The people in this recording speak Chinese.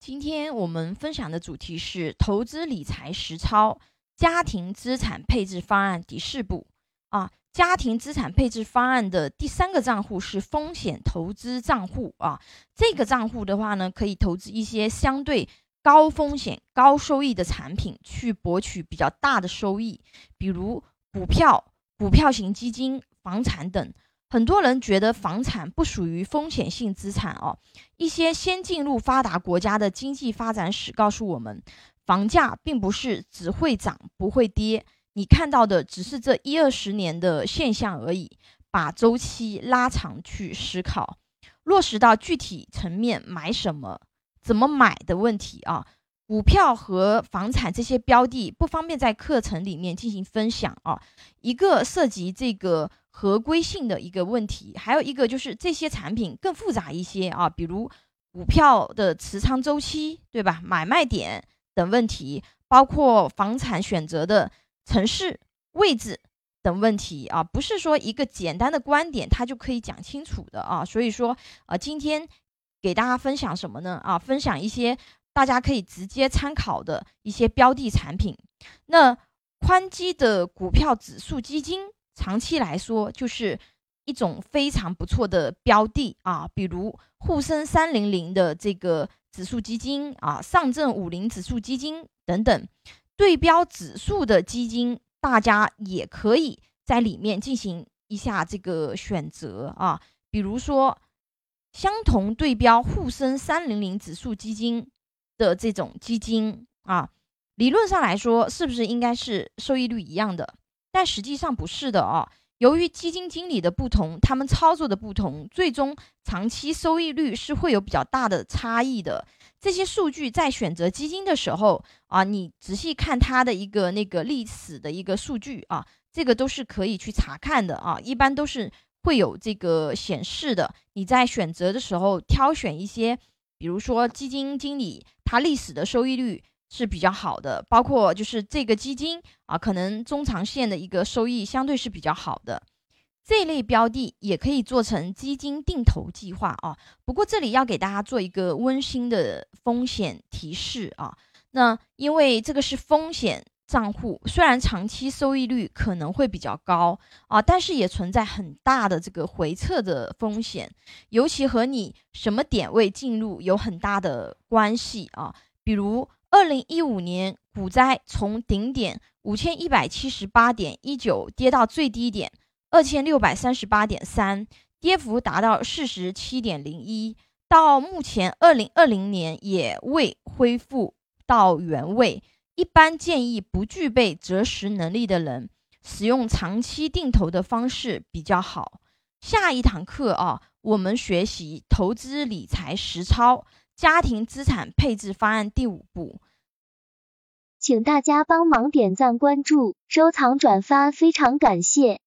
今天我们分享的主题是投资理财实操家庭资产配置方案第四步啊。家庭资产配置方案的第三个账户是风险投资账户啊。这个账户的话呢，可以投资一些相对高风险高收益的产品，去博取比较大的收益，比如股票、股票型基金、房产等。很多人觉得房产不属于风险性资产哦。一些先进入发达国家的经济发展史告诉我们，房价并不是只会涨不会跌，你看到的只是这一二十年的现象而已。把周期拉长去思考，落实到具体层面，买什么、怎么买的问题啊。股票和房产这些标的不方便在课程里面进行分享啊。一个涉及这个。合规性的一个问题，还有一个就是这些产品更复杂一些啊，比如股票的持仓周期，对吧？买卖点等问题，包括房产选择的城市位置等问题啊，不是说一个简单的观点它就可以讲清楚的啊。所以说，呃，今天给大家分享什么呢？啊，分享一些大家可以直接参考的一些标的产品。那宽基的股票指数基金。长期来说，就是一种非常不错的标的啊，比如沪深三零零的这个指数基金啊，上证五零指数基金等等，对标指数的基金，大家也可以在里面进行一下这个选择啊。比如说，相同对标沪深三零零指数基金的这种基金啊，理论上来说，是不是应该是收益率一样的？但实际上不是的哦，由于基金经理的不同，他们操作的不同，最终长期收益率是会有比较大的差异的。这些数据在选择基金的时候啊，你仔细看它的一个那个历史的一个数据啊，这个都是可以去查看的啊，一般都是会有这个显示的。你在选择的时候挑选一些，比如说基金经理它历史的收益率。是比较好的，包括就是这个基金啊，可能中长线的一个收益相对是比较好的。这类标的也可以做成基金定投计划啊。不过这里要给大家做一个温馨的风险提示啊。那因为这个是风险账户，虽然长期收益率可能会比较高啊，但是也存在很大的这个回撤的风险，尤其和你什么点位进入有很大的关系啊，比如。二零一五年股灾从顶点五千一百七十八点一九跌到最低点二千六百三十八点三，跌幅达到四十七点零一。到目前，二零二零年也未恢复到原位。一般建议不具备择时能力的人使用长期定投的方式比较好。下一堂课啊，我们学习投资理财实操。家庭资产配置方案第五步，请大家帮忙点赞、关注、收藏、转发，非常感谢。